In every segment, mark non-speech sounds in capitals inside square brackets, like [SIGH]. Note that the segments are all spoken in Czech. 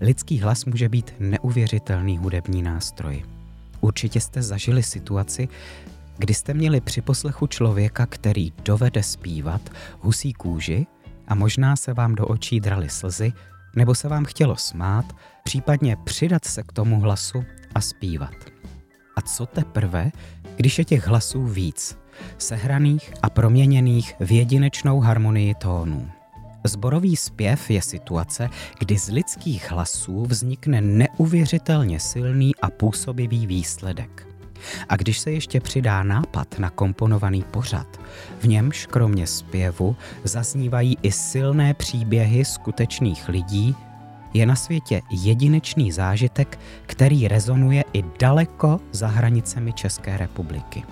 Lidský hlas může být neuvěřitelný hudební nástroj. Určitě jste zažili situaci, kdy jste měli při poslechu člověka, který dovede zpívat, husí kůži a možná se vám do očí drali slzy, nebo se vám chtělo smát, případně přidat se k tomu hlasu a zpívat. A co teprve, když je těch hlasů víc, sehraných a proměněných v jedinečnou harmonii tónů. Zborový zpěv je situace, kdy z lidských hlasů vznikne neuvěřitelně silný a působivý výsledek. A když se ještě přidá nápad na komponovaný pořad, v němž kromě zpěvu zaznívají i silné příběhy skutečných lidí, je na světě jedinečný zážitek, který rezonuje i daleko za hranicemi České republiky.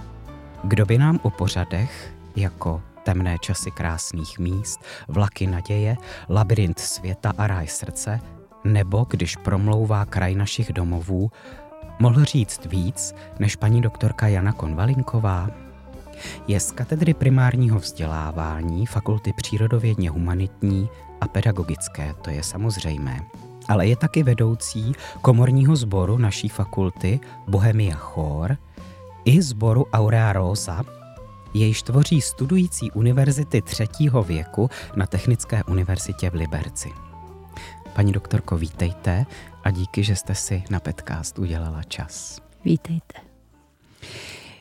Kdo by nám o pořadech, jako temné časy krásných míst, vlaky naděje, labirint světa a ráj srdce, nebo když promlouvá kraj našich domovů, mohl říct víc než paní doktorka Jana Konvalinková? Je z katedry primárního vzdělávání Fakulty přírodovědně humanitní a pedagogické, to je samozřejmé. Ale je taky vedoucí komorního sboru naší fakulty Bohemia Chor i sboru Aurea Rosa, jejíž tvoří studující univerzity třetího věku na Technické univerzitě v Liberci. Paní doktorko, vítejte a díky, že jste si na podcast udělala čas. Vítejte.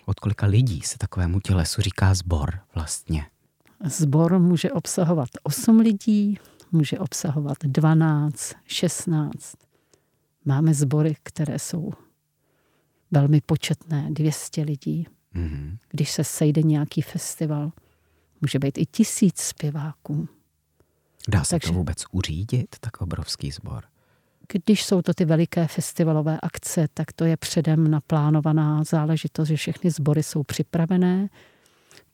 Od kolika lidí se takovému tělesu říká zbor vlastně? Zbor může obsahovat 8 lidí, může obsahovat 12, 16. Máme sbory, které jsou velmi početné, 200 lidí. Mm-hmm. Když se sejde nějaký festival, může být i tisíc zpěváků. Dá se Takže, to vůbec uřídit, tak obrovský sbor? Když jsou to ty veliké festivalové akce, tak to je předem naplánovaná záležitost, že všechny sbory jsou připravené,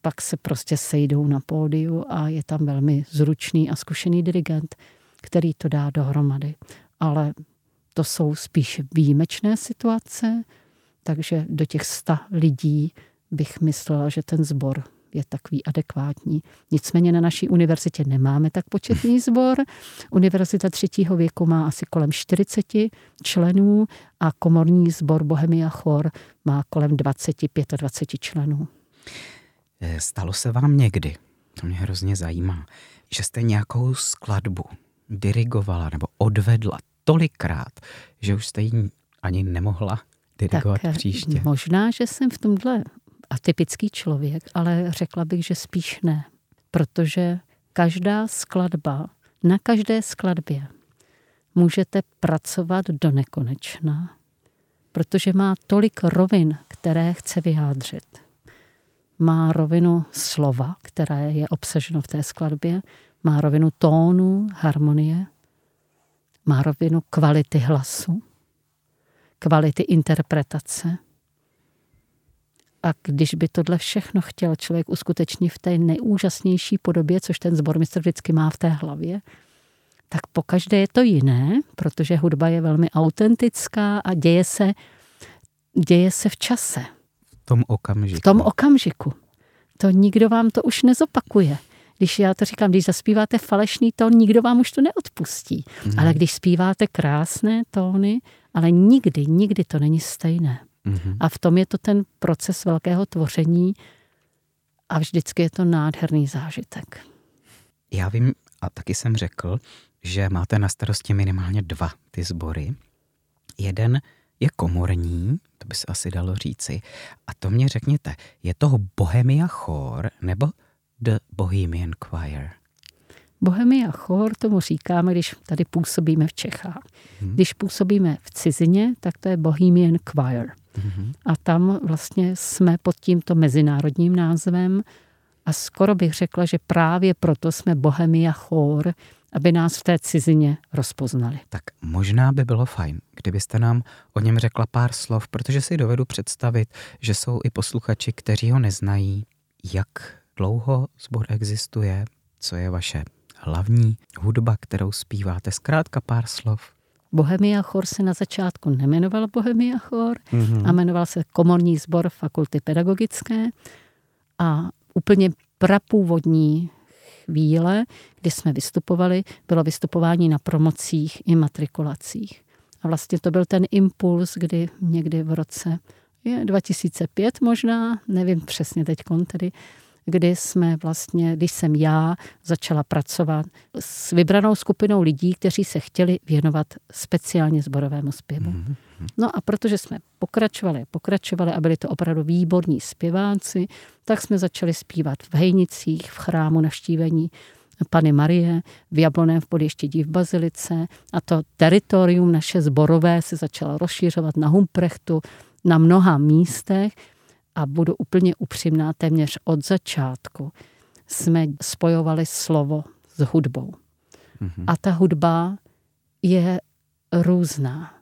pak se prostě sejdou na pódiu a je tam velmi zručný a zkušený dirigent, který to dá dohromady. Ale to jsou spíš výjimečné situace, takže do těch sta lidí bych myslela, že ten sbor je takový adekvátní. Nicméně na naší univerzitě nemáme tak početný [LAUGHS] sbor. Univerzita třetího věku má asi kolem 40 členů a komorní sbor Bohemia Chor má kolem 20-25 členů. Eh, stalo se vám někdy, to mě hrozně zajímá, že jste nějakou skladbu dirigovala nebo odvedla tolikrát, že už jste ji ani nemohla dirigovat tak, eh, příště? Možná, že jsem v tomhle atypický člověk, ale řekla bych, že spíš ne. Protože každá skladba, na každé skladbě můžete pracovat do nekonečna, protože má tolik rovin, které chce vyjádřit. Má rovinu slova, které je obsaženo v té skladbě, má rovinu tónu, harmonie, má rovinu kvality hlasu, kvality interpretace – a když by tohle všechno chtěl člověk uskutečnit v té nejúžasnější podobě, což ten zbormistr vždycky má v té hlavě, tak pokaždé je to jiné, protože hudba je velmi autentická a děje se, děje se v čase. V tom okamžiku. V tom okamžiku. To nikdo vám to už nezopakuje. Když já to říkám, když zaspíváte falešný tón, nikdo vám už to neodpustí. Hmm. Ale když zpíváte krásné tóny, ale nikdy, nikdy to není stejné. Mm-hmm. A v tom je to ten proces velkého tvoření a vždycky je to nádherný zážitek. Já vím, a taky jsem řekl, že máte na starosti minimálně dva ty sbory. Jeden je komorní, to by se asi dalo říci. A to mě řekněte, je toho Bohemia Chor nebo The Bohemian Choir? Bohemia chor tomu říkáme, když tady působíme v Čechách. Hmm. Když působíme v cizině, tak to je Bohemian Choir. A tam vlastně jsme pod tímto mezinárodním názvem a skoro bych řekla, že právě proto jsme Bohemia chor, aby nás v té cizině rozpoznali. Tak možná by bylo fajn, kdybyste nám o něm řekla pár slov, protože si dovedu představit, že jsou i posluchači, kteří ho neznají. Jak dlouho sbor existuje? Co je vaše hlavní hudba, kterou zpíváte? Zkrátka pár slov. Bohemia Chor se na začátku nemenoval Bohemia Chor mm-hmm. a jmenoval se Komorní sbor Fakulty pedagogické a úplně prapůvodní chvíle, kdy jsme vystupovali, bylo vystupování na promocích i matrikulacích. A vlastně to byl ten impuls, kdy někdy v roce je 2005 možná, nevím přesně teď tedy, kdy jsme vlastně, když jsem já začala pracovat s vybranou skupinou lidí, kteří se chtěli věnovat speciálně zborovému zpěvu. Mm-hmm. No a protože jsme pokračovali, pokračovali a byli to opravdu výborní zpěváci, tak jsme začali zpívat v Hejnicích, v chrámu navštívení Pany Marie, v Jabloném v Podještědí v Bazilice a to teritorium naše zborové se začalo rozšířovat na Humprechtu, na mnoha místech a budu úplně upřímná, téměř od začátku jsme spojovali slovo s hudbou. Mm-hmm. A ta hudba je různá.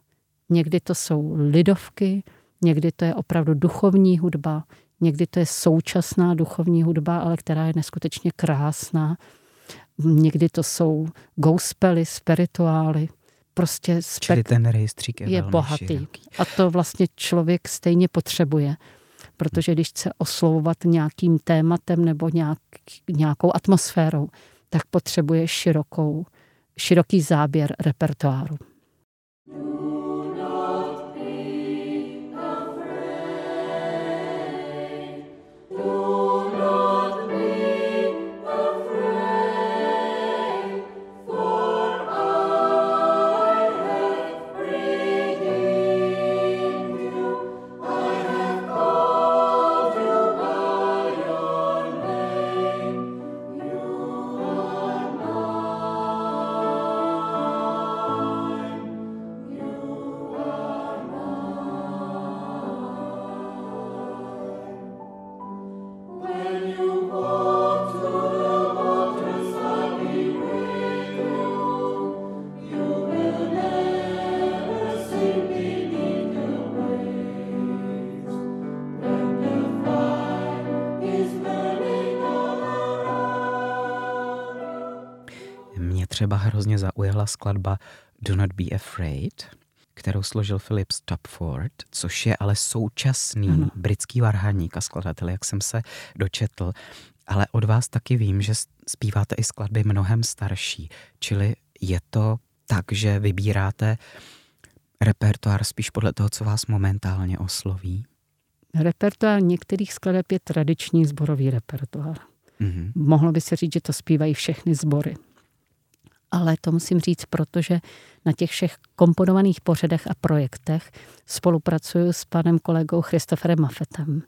Někdy to jsou lidovky, někdy to je opravdu duchovní hudba, někdy to je současná duchovní hudba, ale která je neskutečně krásná. Někdy to jsou gospely, spirituály. Prostě spek- Čili ten rejstřík je, je bohatý. Široký. A to vlastně člověk stejně potřebuje protože když chce oslovovat nějakým tématem nebo nějak, nějakou atmosférou, tak potřebuje širokou, široký záběr repertoáru. Třeba hrozně zaujala skladba Do Not Be Afraid, kterou složil Philip Stopford, což je ale současný ano. britský varhaník a skladatel, jak jsem se dočetl. Ale od vás taky vím, že zpíváte i skladby mnohem starší, čili je to tak, že vybíráte repertoár spíš podle toho, co vás momentálně osloví? Repertoár některých skladeb je tradiční zborový repertoár. Mm-hmm. Mohlo by se říct, že to zpívají všechny sbory ale to musím říct, protože na těch všech komponovaných pořadech a projektech spolupracuju s panem kolegou Christopherem Maffetem.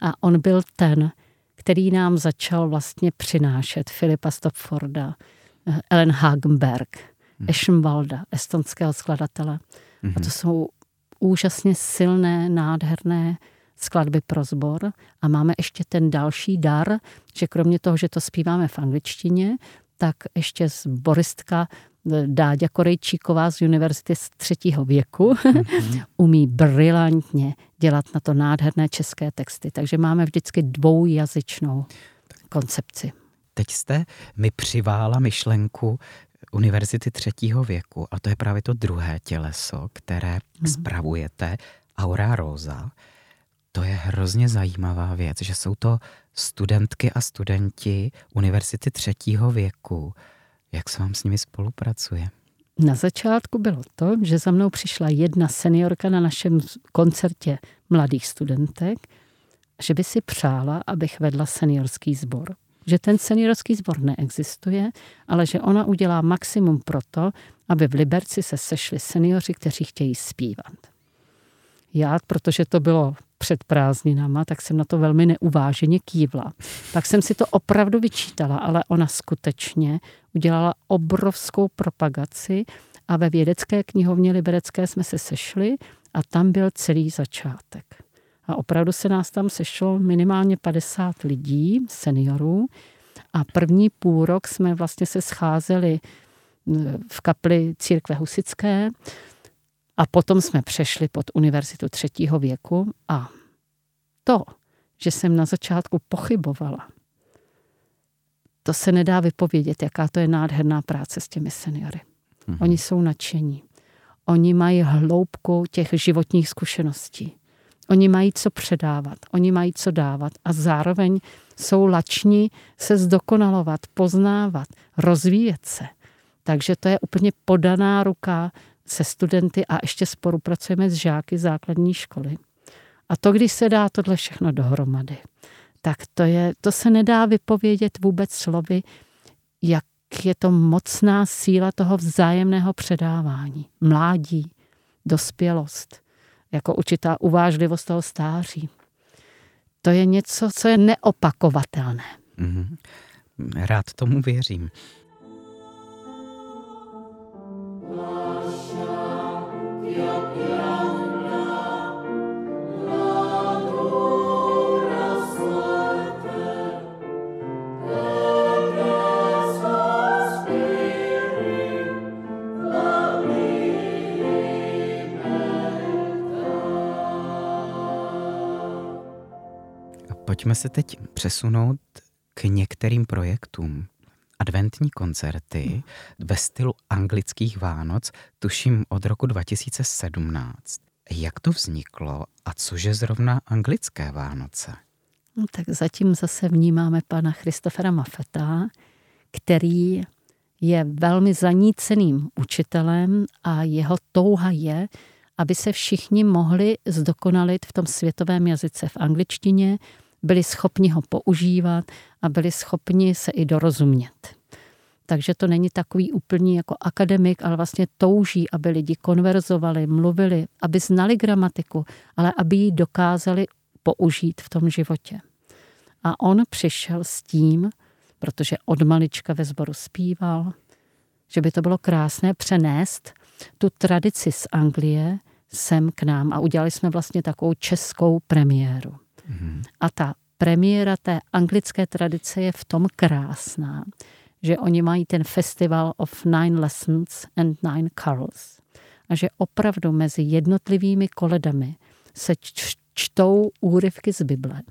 A on byl ten, který nám začal vlastně přinášet Filipa Stopforda, eh, Ellen Hagenberg, hmm. Eschenwalda, estonského skladatele. Hmm. A to jsou úžasně silné, nádherné skladby pro sbor a máme ještě ten další dar, že kromě toho, že to zpíváme v angličtině, tak ještě z Boristka eh, Dáďa Korejčíková z univerzity z třetího věku mm-hmm. [LAUGHS] umí brilantně dělat na to nádherné české texty. Takže máme vždycky dvoujazyčnou koncepci. Teď jste mi přivála myšlenku univerzity třetího věku a to je právě to druhé těleso, které mm-hmm. spravujete, Aura Rosa. To je hrozně zajímavá věc, že jsou to studentky a studenti univerzity třetího věku. Jak se vám s nimi spolupracuje? Na začátku bylo to, že za mnou přišla jedna seniorka na našem koncertě mladých studentek, že by si přála, abych vedla seniorský sbor. Že ten seniorský sbor neexistuje, ale že ona udělá maximum pro to, aby v Liberci se sešli seniori, kteří chtějí zpívat. Já, protože to bylo před prázdninama, tak jsem na to velmi neuváženě kývla. Pak jsem si to opravdu vyčítala, ale ona skutečně udělala obrovskou propagaci a ve vědecké knihovně Liberecké jsme se sešli a tam byl celý začátek. A opravdu se nás tam sešlo minimálně 50 lidí, seniorů, a první půl rok jsme vlastně se scházeli v kapli církve husické a potom jsme přešli pod univerzitu třetího věku a to, že jsem na začátku pochybovala, to se nedá vypovědět, jaká to je nádherná práce s těmi seniory. Mhm. Oni jsou nadšení. Oni mají hloubku těch životních zkušeností. Oni mají co předávat, oni mají co dávat a zároveň jsou lační se zdokonalovat, poznávat, rozvíjet se. Takže to je úplně podaná ruka se studenty a ještě spolupracujeme s žáky základní školy. A to, když se dá tohle všechno dohromady, tak to, je, to se nedá vypovědět vůbec slovy, jak je to mocná síla toho vzájemného předávání. Mládí, dospělost, jako určitá uvážlivost toho stáří. To je něco, co je neopakovatelné. Mm-hmm. Rád tomu věřím. Pojďme se teď přesunout k některým projektům. Adventní koncerty ve stylu anglických Vánoc, tuším od roku 2017. Jak to vzniklo a cože zrovna anglické Vánoce? No, tak zatím zase vnímáme pana Christofera Mafeta, který je velmi zaníceným učitelem a jeho touha je, aby se všichni mohli zdokonalit v tom světovém jazyce v angličtině, byli schopni ho používat a byli schopni se i dorozumět. Takže to není takový úplný jako akademik, ale vlastně touží, aby lidi konverzovali, mluvili, aby znali gramatiku, ale aby ji dokázali použít v tom životě. A on přišel s tím, protože od malička ve sboru zpíval, že by to bylo krásné přenést tu tradici z Anglie sem k nám a udělali jsme vlastně takovou českou premiéru. A ta premiéra té anglické tradice je v tom krásná, že oni mají ten festival of nine lessons and nine carols. A že opravdu mezi jednotlivými koledami se čtou úryvky z Bible.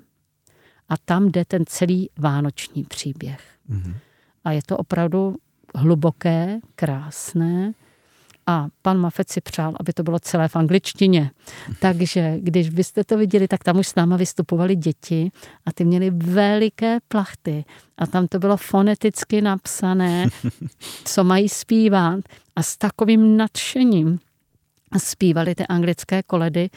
A tam jde ten celý vánoční příběh. Mm-hmm. A je to opravdu hluboké, krásné a pan Mafet si přál, aby to bylo celé v angličtině. Takže když byste to viděli, tak tam už s náma vystupovali děti a ty měly veliké plachty a tam to bylo foneticky napsané, co mají zpívat a s takovým nadšením zpívali ty anglické koledy.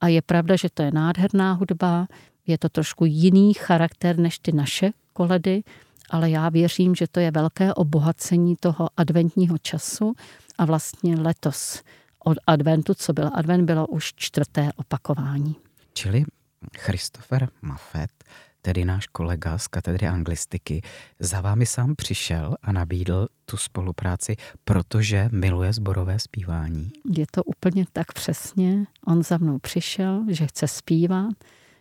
A je pravda, že to je nádherná hudba, je to trošku jiný charakter než ty naše koledy, ale já věřím, že to je velké obohacení toho adventního času a vlastně letos od adventu, co byl advent, bylo už čtvrté opakování. Čili Christopher Maffet, tedy náš kolega z katedry anglistiky, za vámi sám přišel a nabídl tu spolupráci, protože miluje zborové zpívání. Je to úplně tak přesně. On za mnou přišel, že chce zpívat,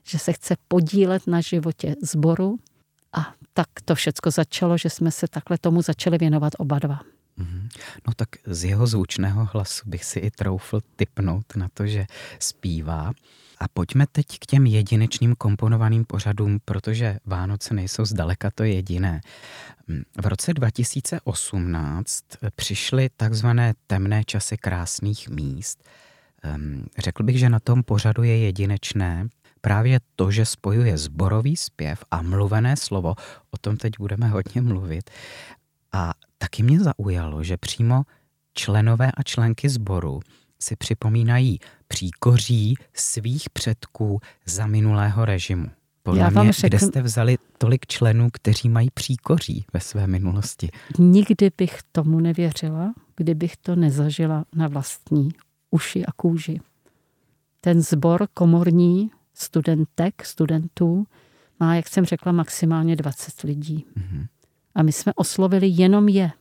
že se chce podílet na životě zboru tak to všecko začalo, že jsme se takhle tomu začali věnovat oba dva. Mhm. No tak z jeho zvučného hlasu bych si i troufl typnout na to, že zpívá. A pojďme teď k těm jedinečným komponovaným pořadům, protože Vánoce nejsou zdaleka to jediné. V roce 2018 přišly takzvané temné časy krásných míst. Ehm, řekl bych, že na tom pořadu je jedinečné právě to, že spojuje zborový zpěv a mluvené slovo, o tom teď budeme hodně mluvit, a taky mě zaujalo, že přímo členové a členky sboru si připomínají příkoří svých předků za minulého režimu. Podle Já vám mě, řekl... kde jste vzali tolik členů, kteří mají příkoří ve své minulosti? Nikdy bych tomu nevěřila, kdybych to nezažila na vlastní uši a kůži. Ten sbor komorní studentek, studentů má, jak jsem řekla, maximálně 20 lidí. Mm-hmm. A my jsme oslovili jenom je.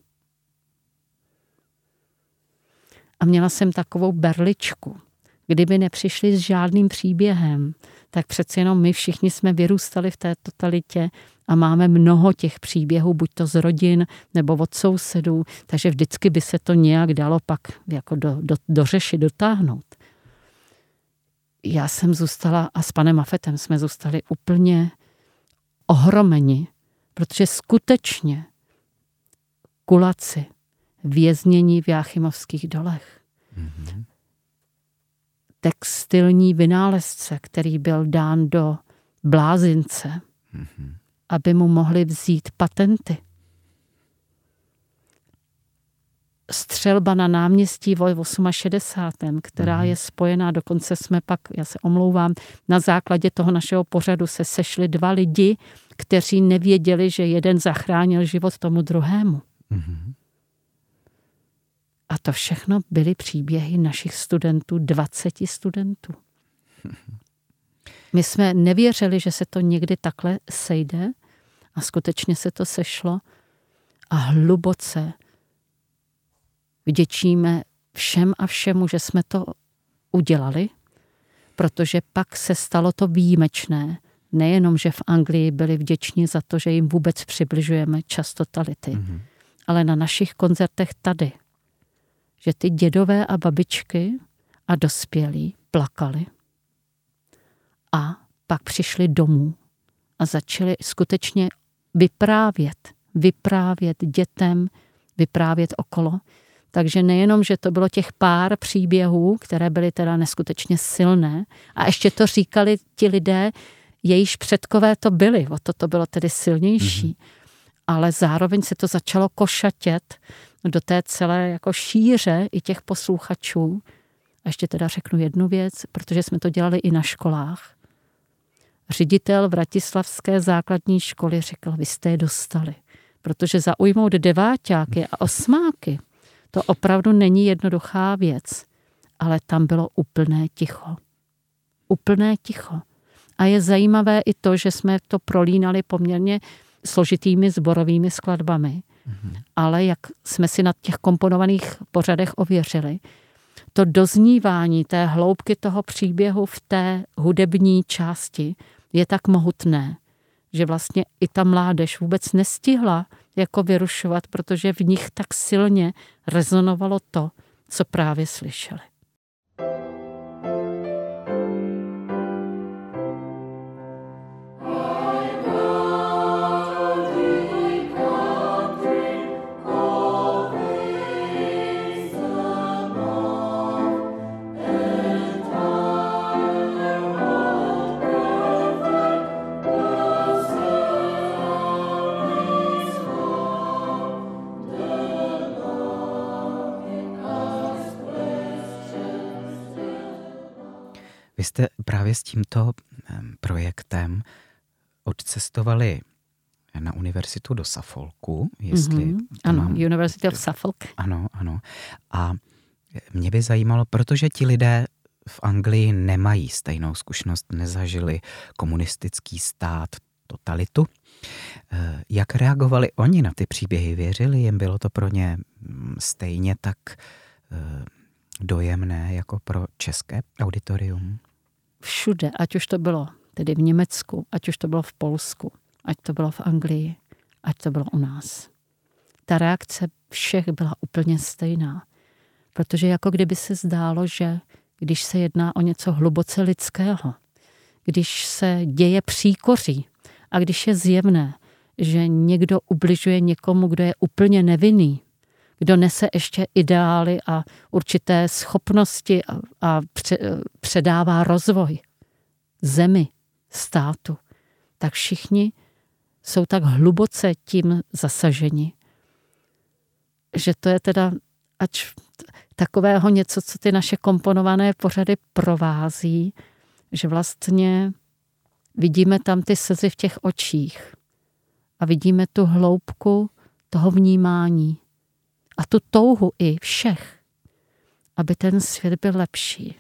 A měla jsem takovou berličku. Kdyby nepřišli s žádným příběhem, tak přeci jenom my všichni jsme vyrůstali v té totalitě A máme mnoho těch příběhů, buď to z rodin nebo od sousedů, takže vždycky by se to nějak dalo pak jako do, do, dořešit, dotáhnout. Já jsem zůstala a s panem Afetem jsme zůstali úplně ohromeni, protože skutečně kulaci věznění v Jáchymovských dolech. Mm-hmm. Textilní vynálezce, který byl dán do blázince, mm-hmm. aby mu mohli vzít patenty. Střelba na náměstí Voj 68, která mm-hmm. je spojená, dokonce jsme pak, já se omlouvám, na základě toho našeho pořadu se sešli dva lidi, kteří nevěděli, že jeden zachránil život tomu druhému. Mm-hmm. A to všechno byly příběhy našich studentů, 20 studentů. My jsme nevěřili, že se to někdy takhle sejde a skutečně se to sešlo a hluboce vděčíme všem a všemu, že jsme to udělali, protože pak se stalo to výjimečné. Nejenom, že v Anglii byli vděční za to, že jim vůbec přibližujeme čas totality, mm-hmm. ale na našich koncertech tady – že ty dědové a babičky a dospělí plakali a pak přišli domů a začali skutečně vyprávět, vyprávět dětem, vyprávět okolo. Takže nejenom, že to bylo těch pár příběhů, které byly teda neskutečně silné, a ještě to říkali ti lidé, jejíž předkové to byli, o to to bylo tedy silnější. Mm-hmm. Ale zároveň se to začalo košatět do té celé jako šíře i těch posluchačů. A ještě teda řeknu jednu věc, protože jsme to dělali i na školách. Ředitel Vratislavské základní školy řekl, vy jste je dostali. Protože zaujmout deváťáky a osmáky, to opravdu není jednoduchá věc. Ale tam bylo úplné ticho. Úplné ticho. A je zajímavé i to, že jsme to prolínali poměrně složitými zborovými skladbami Mm-hmm. Ale jak jsme si na těch komponovaných pořadech ověřili, to doznívání té hloubky toho příběhu v té hudební části je tak mohutné, že vlastně i ta mládež vůbec nestihla jako vyrušovat, protože v nich tak silně rezonovalo to, co právě slyšeli. Právě s tímto projektem odcestovali na univerzitu do Suffolku, jestli... Mm-hmm. Ano, mám... University of Suffolk. Ano, ano. A mě by zajímalo, protože ti lidé v Anglii nemají stejnou zkušenost, nezažili komunistický stát, totalitu. Eh, jak reagovali oni na ty příběhy? Věřili jim? Bylo to pro ně mm, stejně tak eh, dojemné jako pro české auditorium? Všude, ať už to bylo tedy v Německu, ať už to bylo v Polsku, ať to bylo v Anglii, ať to bylo u nás. Ta reakce všech byla úplně stejná. Protože jako kdyby se zdálo, že když se jedná o něco hluboce lidského, když se děje příkoří a když je zjevné, že někdo ubližuje někomu, kdo je úplně nevinný, kdo nese ještě ideály a určité schopnosti a, a pře, předává rozvoj zemi, státu, tak všichni jsou tak hluboce tím zasaženi, že to je teda ač takového něco, co ty naše komponované pořady provází, že vlastně vidíme tam ty slzy v těch očích a vidíme tu hloubku toho vnímání a tu touhu i všech, aby ten svět byl lepší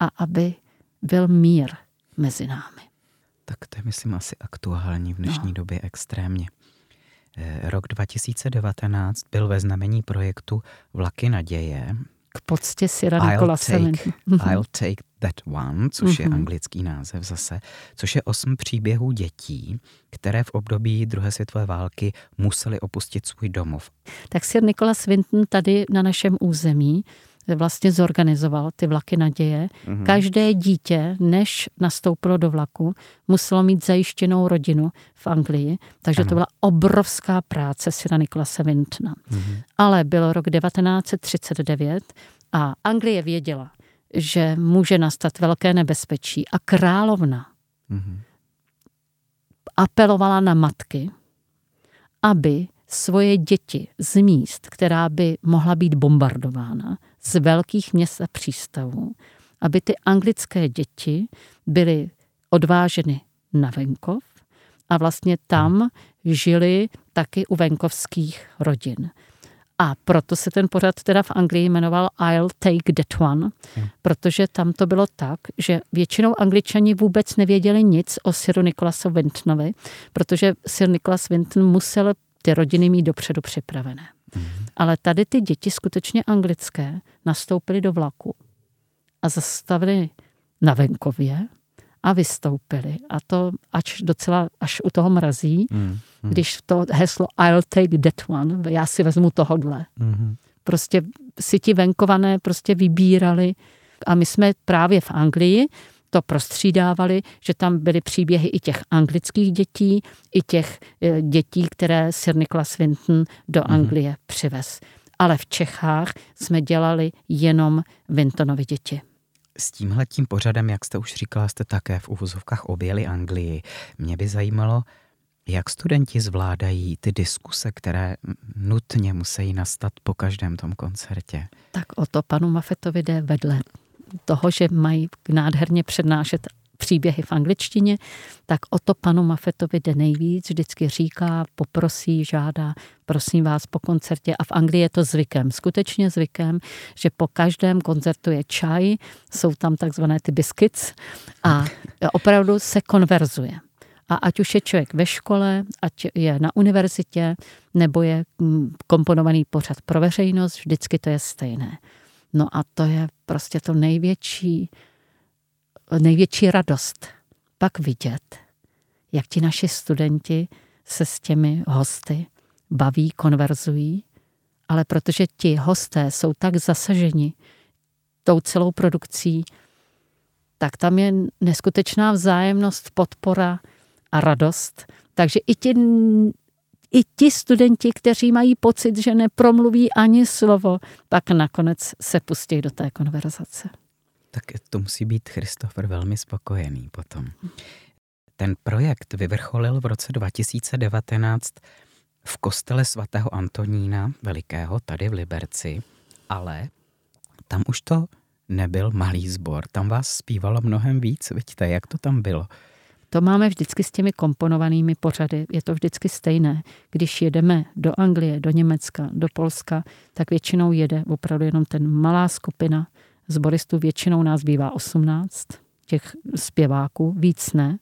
a aby byl mír mezi námi. Tak to je, myslím, asi aktuální v dnešní no. době extrémně. Eh, rok 2019 byl ve znamení projektu Vlaky naděje k poctě Sira Nikolase I'll take that one, což mm-hmm. je mhm. anglický název zase, což je osm příběhů dětí, které v období druhé světové války museli opustit svůj domov. Tak Sir Nicholas Winton tady na našem území vlastně zorganizoval ty vlaky naděje. Mm-hmm. Každé dítě, než nastoupilo do vlaku, muselo mít zajištěnou rodinu v Anglii, takže ano. to byla obrovská práce Sira Nikolase Wintona. Mm-hmm. Ale bylo rok 1939 a Anglie věděla, že může nastat velké nebezpečí a královna mm-hmm. apelovala na matky, aby svoje děti z míst, která by mohla být bombardována, z velkých měst a přístavů, aby ty anglické děti byly odváženy na venkov a vlastně tam žili taky u venkovských rodin. A proto se ten pořad teda v Anglii jmenoval I'll Take That One, protože tam to bylo tak, že většinou angličani vůbec nevěděli nic o Siru Nikolasu Wintonovi, protože Sir Nicholas Winton musel ty rodiny mít dopředu připravené. Mm. Ale tady ty děti skutečně anglické nastoupily do vlaku a zastavili na venkově a vystoupili. A to až docela, až u toho mrazí, mm, mm. když to heslo I'll take that one, já si vezmu tohodle. Mm. Prostě si ti venkované prostě vybírali a my jsme právě v Anglii to prostřídávali, že tam byly příběhy i těch anglických dětí, i těch eh, dětí, které Sir Nicholas Winton do mm. Anglie přivez. Ale v Čechách jsme dělali jenom Wintonovi děti. S tímhle tím pořadem, jak jste už říkala, jste také v uvozovkách objeli Anglii. Mě by zajímalo, jak studenti zvládají ty diskuse, které nutně musí nastat po každém tom koncertě? Tak o to panu Mafetovi jde vedle toho, že mají nádherně přednášet příběhy v angličtině, tak o to panu Mafetovi jde nejvíc, vždycky říká, poprosí, žádá, prosím vás po koncertě a v Anglii je to zvykem, skutečně zvykem, že po každém koncertu je čaj, jsou tam takzvané ty biscuits a opravdu se konverzuje. A ať už je člověk ve škole, ať je na univerzitě, nebo je mm, komponovaný pořad pro veřejnost, vždycky to je stejné. No a to je prostě to největší, největší radost. Pak vidět, jak ti naši studenti se s těmi hosty baví, konverzují, ale protože ti hosté jsou tak zasaženi tou celou produkcí, tak tam je neskutečná vzájemnost, podpora a radost. Takže i ti i ti studenti, kteří mají pocit, že nepromluví ani slovo, pak nakonec se pustí do té konverzace. Tak to musí být Christopher velmi spokojený potom. Ten projekt vyvrcholil v roce 2019 v kostele svatého Antonína Velikého tady v Liberci, ale tam už to nebyl malý sbor, tam vás zpívalo mnohem víc, vidíte, jak to tam bylo? To máme vždycky s těmi komponovanými pořady. Je to vždycky stejné. Když jedeme do Anglie, do Německa, do Polska, tak většinou jede opravdu jenom ten malá skupina zboristů. Většinou nás bývá 18 těch zpěváků, víc ne.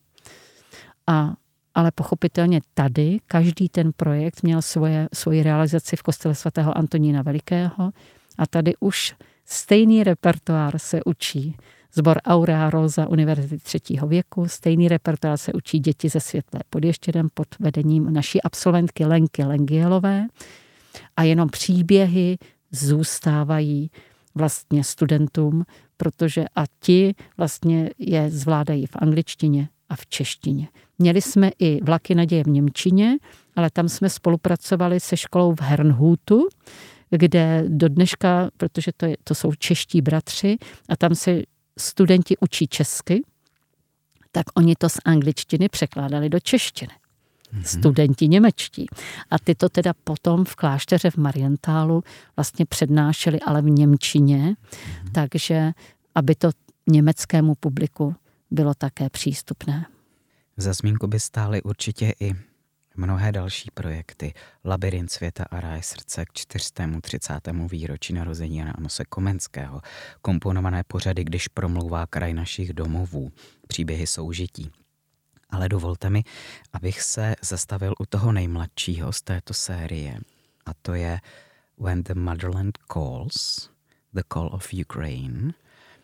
A, ale pochopitelně tady každý ten projekt měl svoje, svoji realizaci v kostele svatého Antonína Velikého a tady už stejný repertoár se učí Zbor Aurea Rosa Univerzity třetího věku. Stejný repertoár se učí děti ze Světlé pod Ještědem pod vedením naší absolventky Lenky Lengielové. A jenom příběhy zůstávají vlastně studentům, protože a ti vlastně je zvládají v angličtině a v češtině. Měli jsme i vlaky naděje v Němčině, ale tam jsme spolupracovali se školou v Hernhutu, kde do dneška, protože to, je, to jsou čeští bratři, a tam se studenti učí česky, tak oni to z angličtiny překládali do češtiny. Mm-hmm. Studenti němečtí. A ty to teda potom v klášteře v Marientálu vlastně přednášeli, ale v Němčině, mm-hmm. takže aby to německému publiku bylo také přístupné. Za zmínku by stály určitě i mnohé další projekty. Labirint světa a ráj srdce k 430. výročí narození Jana Amose Komenského, komponované pořady, když promlouvá kraj našich domovů, příběhy soužití. Ale dovolte mi, abych se zastavil u toho nejmladšího z této série, a to je When the Motherland Calls, The Call of Ukraine,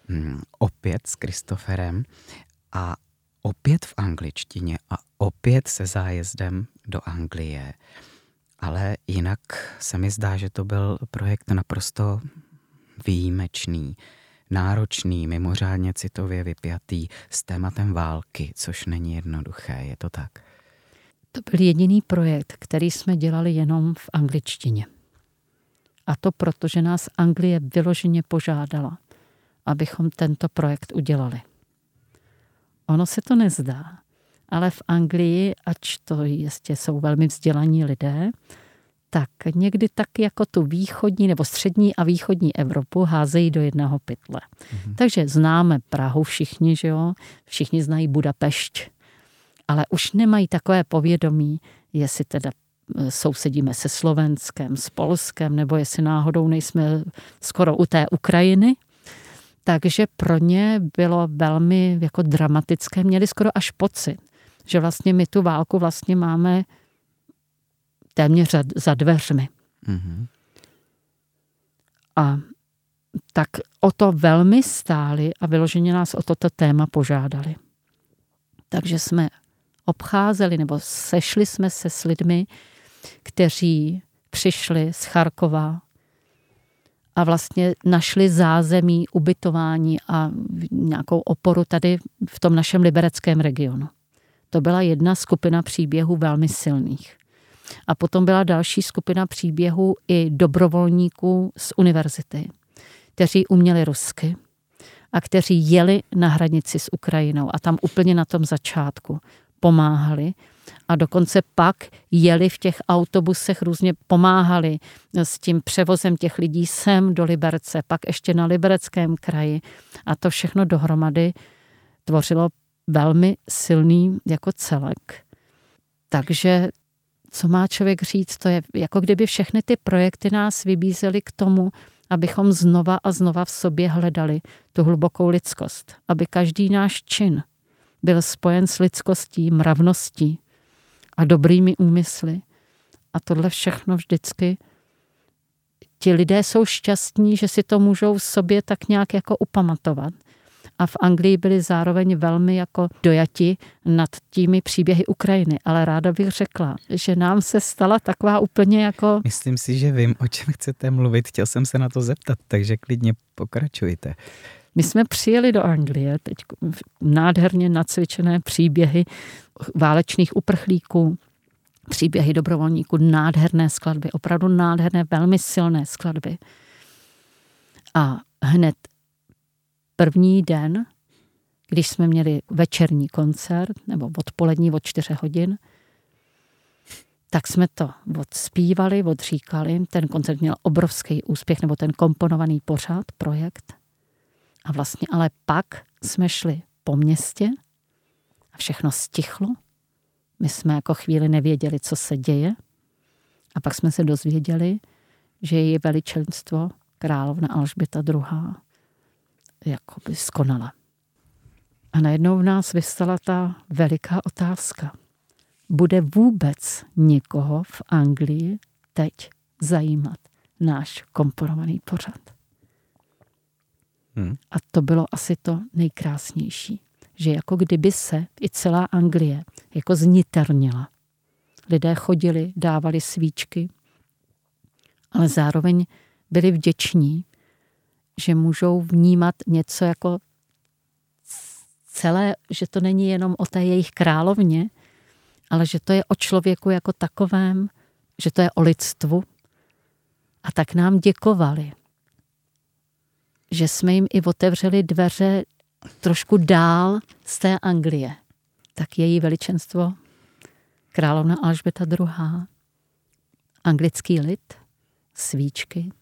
mm, opět s Kristoferem a opět v angličtině a opět se zájezdem do Anglie. Ale jinak se mi zdá, že to byl projekt naprosto výjimečný, náročný, mimořádně citově vypjatý s tématem války, což není jednoduché, je to tak? To byl jediný projekt, který jsme dělali jenom v angličtině. A to proto, že nás Anglie vyloženě požádala, abychom tento projekt udělali. Ono se to nezdá, ale v Anglii, ač to jistě jsou velmi vzdělaní lidé, tak někdy tak jako tu východní nebo střední a východní Evropu házejí do jednoho pytle. Mm-hmm. Takže známe Prahu všichni, že jo? Všichni znají Budapešť, ale už nemají takové povědomí, jestli teda e, sousedíme se Slovenskem, s Polskem, nebo jestli náhodou nejsme skoro u té Ukrajiny. Takže pro ně bylo velmi jako dramatické, měli skoro až pocit, že vlastně my tu válku vlastně máme téměř za dveřmi. Mm-hmm. A tak o to velmi stáli a vyloženě nás o toto téma požádali. Takže jsme obcházeli nebo sešli jsme se s lidmi, kteří přišli z Charkova a vlastně našli zázemí, ubytování a nějakou oporu tady v tom našem libereckém regionu. To byla jedna skupina příběhů velmi silných. A potom byla další skupina příběhů i dobrovolníků z univerzity, kteří uměli rusky a kteří jeli na hranici s Ukrajinou a tam úplně na tom začátku pomáhali a dokonce pak jeli v těch autobusech, různě pomáhali s tím převozem těch lidí sem do Liberce, pak ještě na Libereckém kraji. A to všechno dohromady tvořilo velmi silný jako celek. Takže co má člověk říct, to je jako kdyby všechny ty projekty nás vybízely k tomu, abychom znova a znova v sobě hledali tu hlubokou lidskost, aby každý náš čin byl spojen s lidskostí, mravností a dobrými úmysly. A tohle všechno vždycky ti lidé jsou šťastní, že si to můžou sobě tak nějak jako upamatovat a v Anglii byli zároveň velmi jako dojati nad těmi příběhy Ukrajiny. Ale ráda bych řekla, že nám se stala taková úplně jako... Myslím si, že vím, o čem chcete mluvit. Chtěl jsem se na to zeptat, takže klidně pokračujte. My jsme přijeli do Anglie, teď nádherně nacvičené příběhy válečných uprchlíků, příběhy dobrovolníků, nádherné skladby, opravdu nádherné, velmi silné skladby. A hned první den, když jsme měli večerní koncert, nebo odpolední od 4 hodin, tak jsme to odspívali, odříkali. Ten koncert měl obrovský úspěch, nebo ten komponovaný pořád, projekt. A vlastně ale pak jsme šli po městě a všechno stichlo. My jsme jako chvíli nevěděli, co se děje. A pak jsme se dozvěděli, že její veličenstvo královna Alžběta II jakoby skonala. A najednou v nás vystala ta veliká otázka. Bude vůbec někoho v Anglii teď zajímat náš komponovaný pořad? Hmm. A to bylo asi to nejkrásnější, že jako kdyby se i celá Anglie jako zniterněla. Lidé chodili, dávali svíčky, ale zároveň byli vděční, že můžou vnímat něco jako celé, že to není jenom o té jejich královně, ale že to je o člověku jako takovém, že to je o lidstvu. A tak nám děkovali, že jsme jim i otevřeli dveře trošku dál z té Anglie. Tak její veličenstvo královna Alžběta II. Anglický lid, svíčky,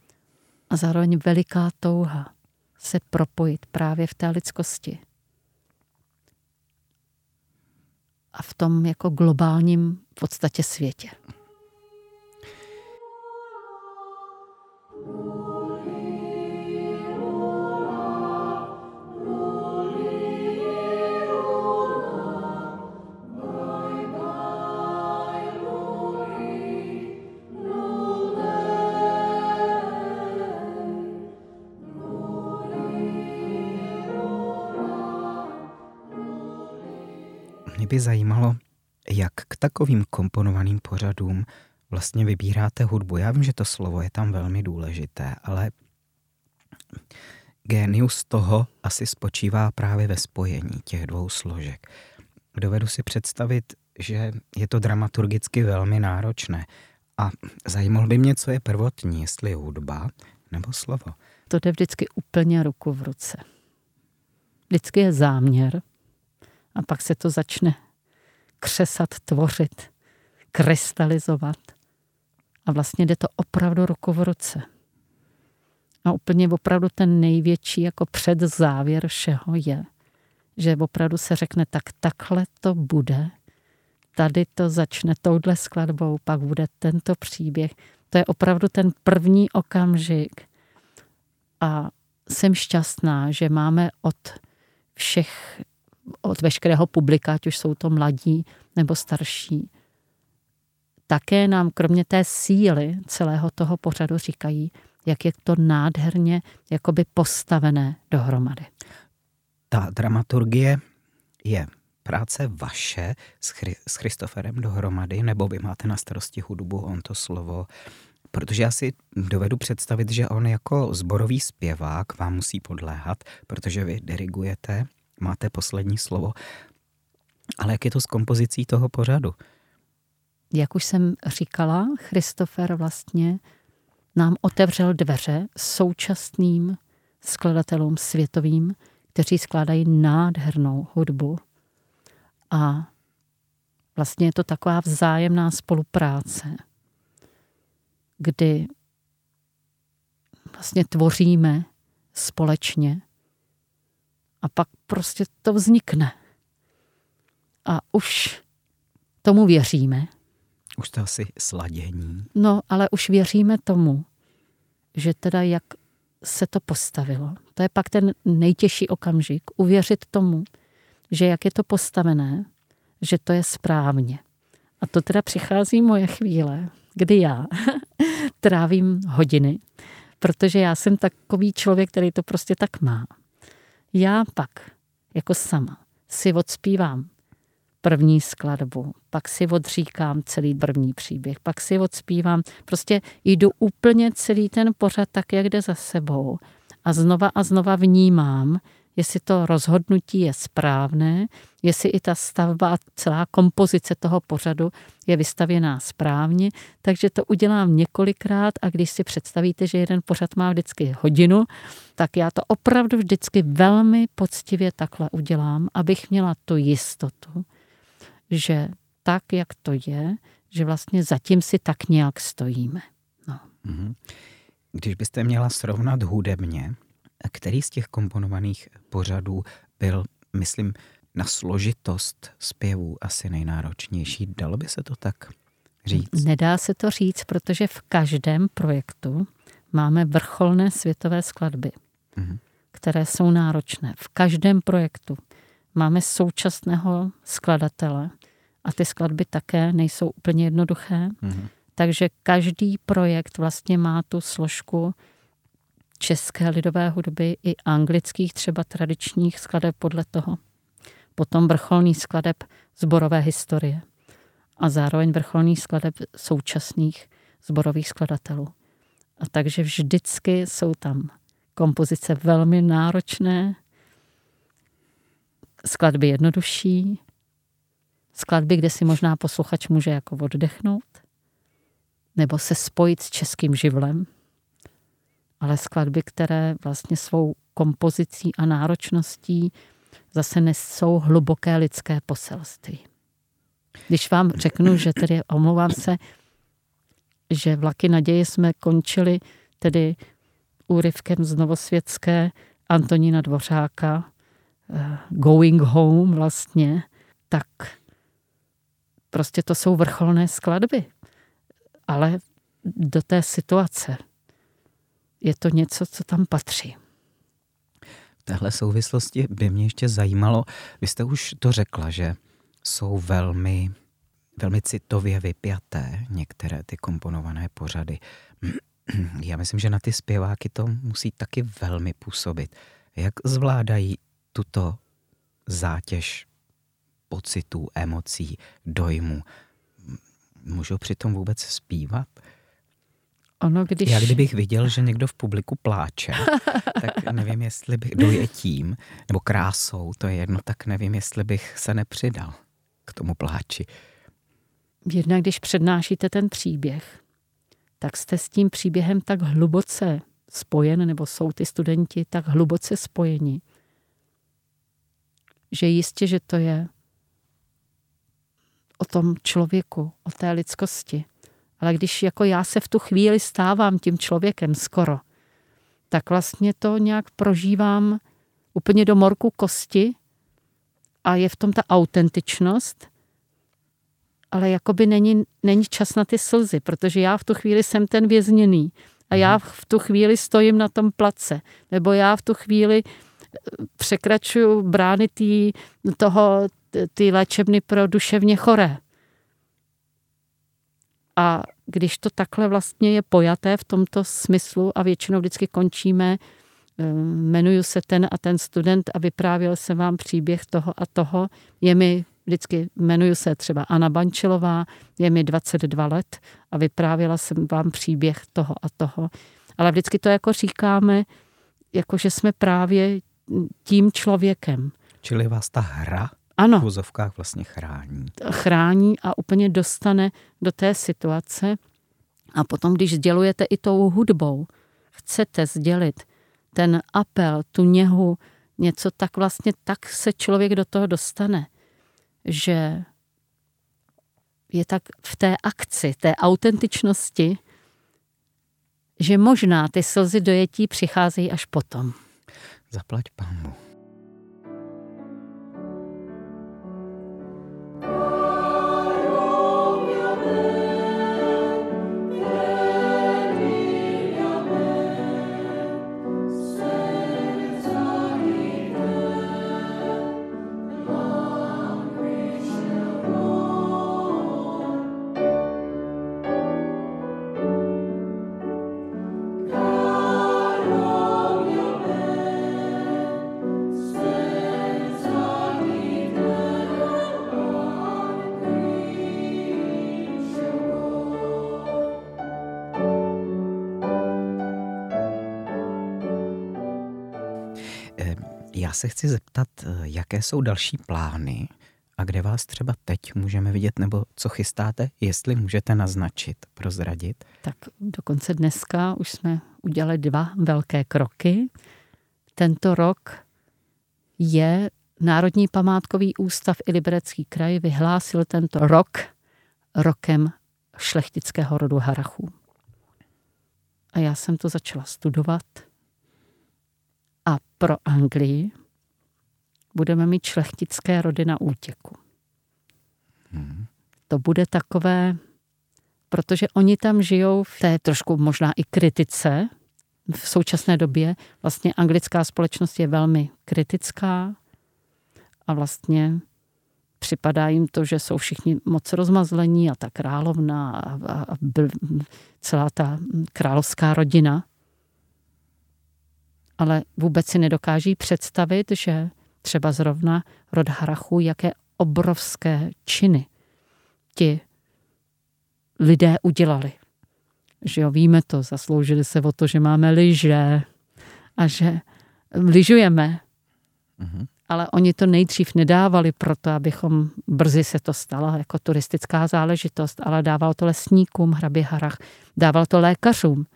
a zároveň veliká touha se propojit právě v té lidskosti. A v tom jako globálním v podstatě světě. mě by zajímalo, jak k takovým komponovaným pořadům vlastně vybíráte hudbu. Já vím, že to slovo je tam velmi důležité, ale génius toho asi spočívá právě ve spojení těch dvou složek. Dovedu si představit, že je to dramaturgicky velmi náročné. A zajímalo by mě, co je prvotní, jestli hudba nebo slovo. To jde vždycky úplně ruku v ruce. Vždycky je záměr a pak se to začne křesat, tvořit, krystalizovat. A vlastně jde to opravdu ruku v ruce. A úplně opravdu ten největší jako předzávěr všeho je, že opravdu se řekne, tak takhle to bude, tady to začne touhle skladbou, pak bude tento příběh. To je opravdu ten první okamžik. A jsem šťastná, že máme od všech, od veškerého publika, ať už jsou to mladí nebo starší, také nám kromě té síly celého toho pořadu říkají, jak je to nádherně jakoby postavené dohromady. Ta dramaturgie je práce vaše s, Christoferem dohromady, nebo vy máte na starosti hudbu, on to slovo? Protože já si dovedu představit, že on jako zborový zpěvák vám musí podléhat, protože vy dirigujete, máte poslední slovo. Ale jak je to s kompozicí toho pořadu? Jak už jsem říkala, Christopher vlastně nám otevřel dveře současným skladatelům světovým, kteří skládají nádhernou hudbu. A vlastně je to taková vzájemná spolupráce, kdy vlastně tvoříme společně a pak prostě to vznikne. A už tomu věříme. Už to asi sladění. No, ale už věříme tomu, že teda jak se to postavilo. To je pak ten nejtěžší okamžik. Uvěřit tomu, že jak je to postavené, že to je správně. A to teda přichází moje chvíle, kdy já [LAUGHS] trávím hodiny, protože já jsem takový člověk, který to prostě tak má. Já pak, jako sama, si odspívám první skladbu, pak si odříkám celý první příběh, pak si odspívám, prostě jdu úplně celý ten pořad tak, jak jde za sebou a znova a znova vnímám, jestli to rozhodnutí je správné, jestli i ta stavba a celá kompozice toho pořadu je vystavěná správně, takže to udělám několikrát a když si představíte, že jeden pořad má vždycky hodinu, tak já to opravdu vždycky velmi poctivě takhle udělám, abych měla tu jistotu, že tak, jak to je, že vlastně zatím si tak nějak stojíme. No. Mhm. Když byste měla srovnat hudebně, který z těch komponovaných pořadů byl, myslím, na složitost zpěvů asi nejnáročnější? Dalo by se to tak říct? Nedá se to říct, protože v každém projektu máme vrcholné světové skladby, mm-hmm. které jsou náročné. V každém projektu máme současného skladatele a ty skladby také nejsou úplně jednoduché. Mm-hmm. Takže každý projekt vlastně má tu složku české lidové hudby i anglických třeba tradičních skladeb podle toho. Potom vrcholný skladeb zborové historie a zároveň vrcholný skladeb současných zborových skladatelů. A takže vždycky jsou tam kompozice velmi náročné, skladby jednodušší, skladby, kde si možná posluchač může jako oddechnout, nebo se spojit s českým živlem, ale skladby, které vlastně svou kompozicí a náročností zase nesou hluboké lidské poselství. Když vám řeknu, že tedy omlouvám se, že vlaky naděje jsme končili tedy úryvkem z Novosvětské Antonína Dvořáka, eh, Going Home vlastně, tak prostě to jsou vrcholné skladby. Ale do té situace je to něco, co tam patří. V téhle souvislosti by mě ještě zajímalo, vy jste už to řekla, že jsou velmi, velmi citově vypjaté některé ty komponované pořady. [CLEARS THROAT] Já myslím, že na ty zpěváky to musí taky velmi působit. Jak zvládají tuto zátěž pocitů, emocí, dojmů. Můžou přitom vůbec zpívat? Ono, když... Já kdybych viděl, že někdo v publiku pláče, [LAUGHS] tak nevím, jestli bych dojetím nebo krásou, to je jedno, tak nevím, jestli bych se nepřidal k tomu pláči. Jednak když přednášíte ten příběh, tak jste s tím příběhem tak hluboce spojen, nebo jsou ty studenti tak hluboce spojeni, že jistě, že to je o tom člověku, o té lidskosti. Ale když jako já se v tu chvíli stávám tím člověkem skoro, tak vlastně to nějak prožívám úplně do morku kosti a je v tom ta autentičnost, ale jakoby není, není čas na ty slzy, protože já v tu chvíli jsem ten vězněný a já mhm. v tu chvíli stojím na tom place, nebo já v tu chvíli eh, překračuju brány tý, toho, ty léčebny pro duševně choré. A když to takhle vlastně je pojaté v tomto smyslu a většinou vždycky končíme, eh, jmenuju se ten a ten student a vyprávěl jsem vám příběh toho a toho, je mi vždycky jmenuju se třeba Anna Bančilová, je mi 22 let a vyprávěla jsem vám příběh toho a toho. Ale vždycky to jako říkáme, jako že jsme právě tím člověkem. Čili vás ta hra ano. v vozovkách vlastně chrání. Chrání a úplně dostane do té situace. A potom, když sdělujete i tou hudbou, chcete sdělit ten apel, tu něhu, něco, tak vlastně tak se člověk do toho dostane že je tak v té akci, té autentičnosti, že možná ty slzy dojetí přicházejí až potom. Zaplať pámu. Se chci zeptat, eh, jaké jsou další plány a kde vás třeba teď můžeme vidět, nebo co chystáte, jestli můžete naznačit, prozradit? Tak dokonce dneska už jsme udělali dva velké kroky. Tento rok je Národní památkový ústav i Liberecký kraj vyhlásil tento rok rokem šlechtického rodu Harachů. A já jsem to začala studovat a pro Anglii budeme mít šlechtické rody na útěku. Hmm. To bude takové, protože oni tam žijou v té trošku možná i kritice. V současné době vlastně anglická společnost je velmi kritická a vlastně připadá jim to, že jsou všichni moc rozmazlení a ta královna a, a, a celá ta královská rodina ale vůbec si nedokáží představit, že třeba zrovna rod Harachu, jaké obrovské činy ti lidé udělali. Že jo, víme to, zasloužili se o to, že máme lyže a že lyžujeme. Mm-hmm. Ale oni to nejdřív nedávali proto, abychom brzy se to stalo jako turistická záležitost, ale dával to lesníkům, hrabě Harach, dával to lékařům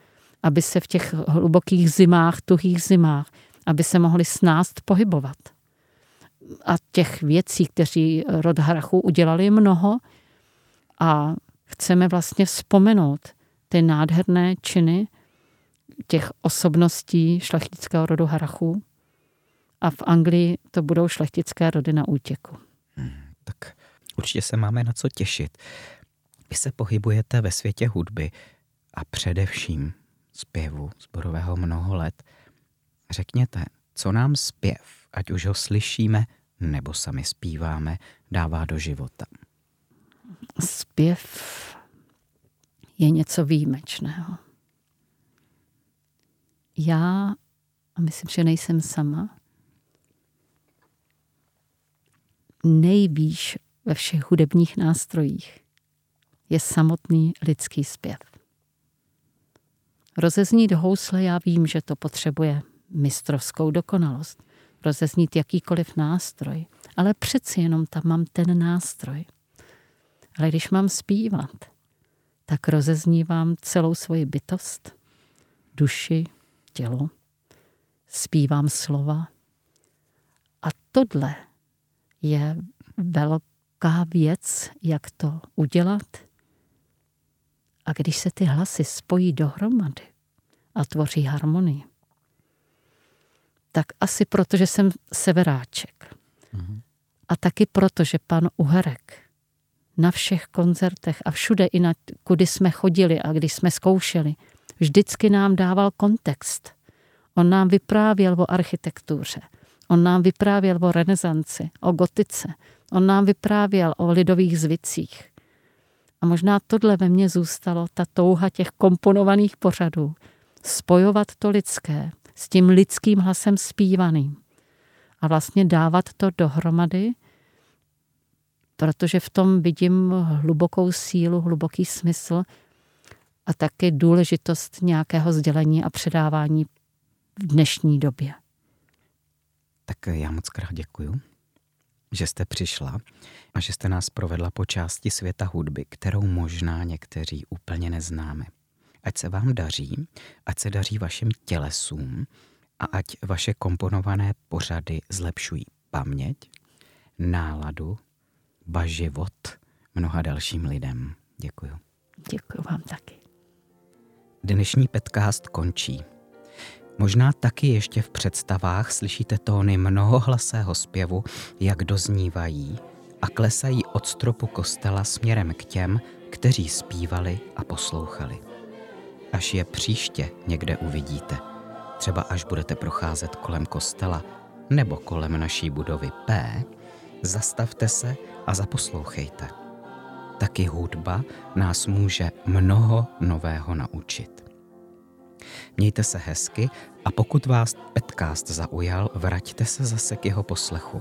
aby se v těch hlubokých zimách, tuhých zimách, aby se mohli snást pohybovat. A těch věcí, kteří rod Harachu udělali mnoho a chceme vlastně vzpomenout ty nádherné činy těch osobností šlechtického rodu Harachu a v Anglii to budou šlechtické rody na útěku. Hmm, tak určitě se máme na co těšit. Vy se pohybujete ve světě hudby a především zpěvu zborového mnoho let. Řekněte, co nám zpěv, ať už ho slyšíme nebo sami zpíváme, dává do života. Zpěv je něco výjimečného. Já, a myslím, že nejsem sama, nejvýš ve všech hudebních nástrojích je samotný lidský zpěv. Rozeznít housle, já vím, že to potřebuje mistrovskou dokonalost. Rozeznít jakýkoliv nástroj. Ale přeci jenom tam mám ten nástroj. Ale když mám zpívat, tak rozeznívám celou svoji bytost, duši, tělo, zpívám slova. A tohle je velká věc, jak to udělat. A když se ty hlasy spojí dohromady a tvoří harmonii, tak asi proto, že jsem severáček. Mm-hmm. A taky proto, že pan Uherek na všech koncertech a všude i na kudy jsme chodili a když jsme zkoušeli, vždycky nám dával kontext. On nám vyprávěl o architektuře, on nám vyprávěl o renesanci, o gotice, on nám vyprávěl o lidových zvicích. A možná tohle ve mně zůstalo, ta touha těch komponovaných pořadů, spojovat to lidské s tím lidským hlasem zpívaným a vlastně dávat to dohromady, protože v tom vidím hlubokou sílu, hluboký smysl a taky důležitost nějakého sdělení a předávání v dnešní době. Tak já moc krát děkuju, že jste přišla a že jste nás provedla po části světa hudby, kterou možná někteří úplně neznáme. Ať se vám daří, ať se daří vašim tělesům a ať vaše komponované pořady zlepšují paměť, náladu, ba život mnoha dalším lidem. Děkuju. Děkuji vám taky. Dnešní podcast končí. Možná taky ještě v představách slyšíte tóny mnohohlasého zpěvu, jak doznívají a klesají od stropu kostela směrem k těm, kteří zpívali a poslouchali. Až je příště někde uvidíte, třeba až budete procházet kolem kostela nebo kolem naší budovy P, zastavte se a zaposlouchejte. Taky hudba nás může mnoho nového naučit. Mějte se hezky a pokud vás podcast zaujal, vraťte se zase k jeho poslechu.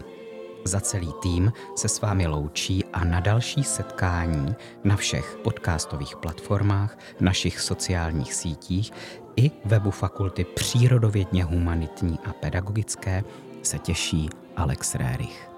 Za celý tým se s vámi loučí a na další setkání na všech podcastových platformách, našich sociálních sítích i webu Fakulty přírodovědně humanitní a pedagogické se těší Alex Rérich.